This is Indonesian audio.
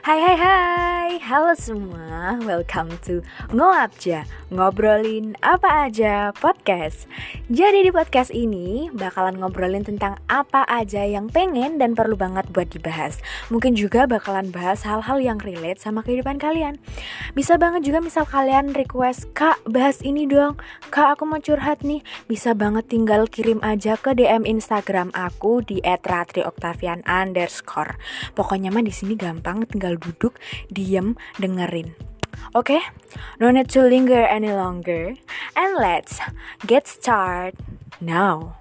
Hai hai hai, halo semua, welcome to Ngoabja, ngobrolin apa aja podcast. Jadi di podcast ini bakalan ngobrolin tentang apa aja yang pengen dan perlu banget buat dibahas. Mungkin juga bakalan bahas hal-hal yang relate sama kehidupan kalian. Bisa banget juga misal kalian request, Kak bahas ini dong, Kak aku mau curhat nih. Bisa banget tinggal kirim aja ke DM Instagram aku di @ratrioktavian underscore. Pokoknya mah di sini gampang tinggal duduk, diem, dengerin. Oke, okay? no need to linger any longer, and let's get start now.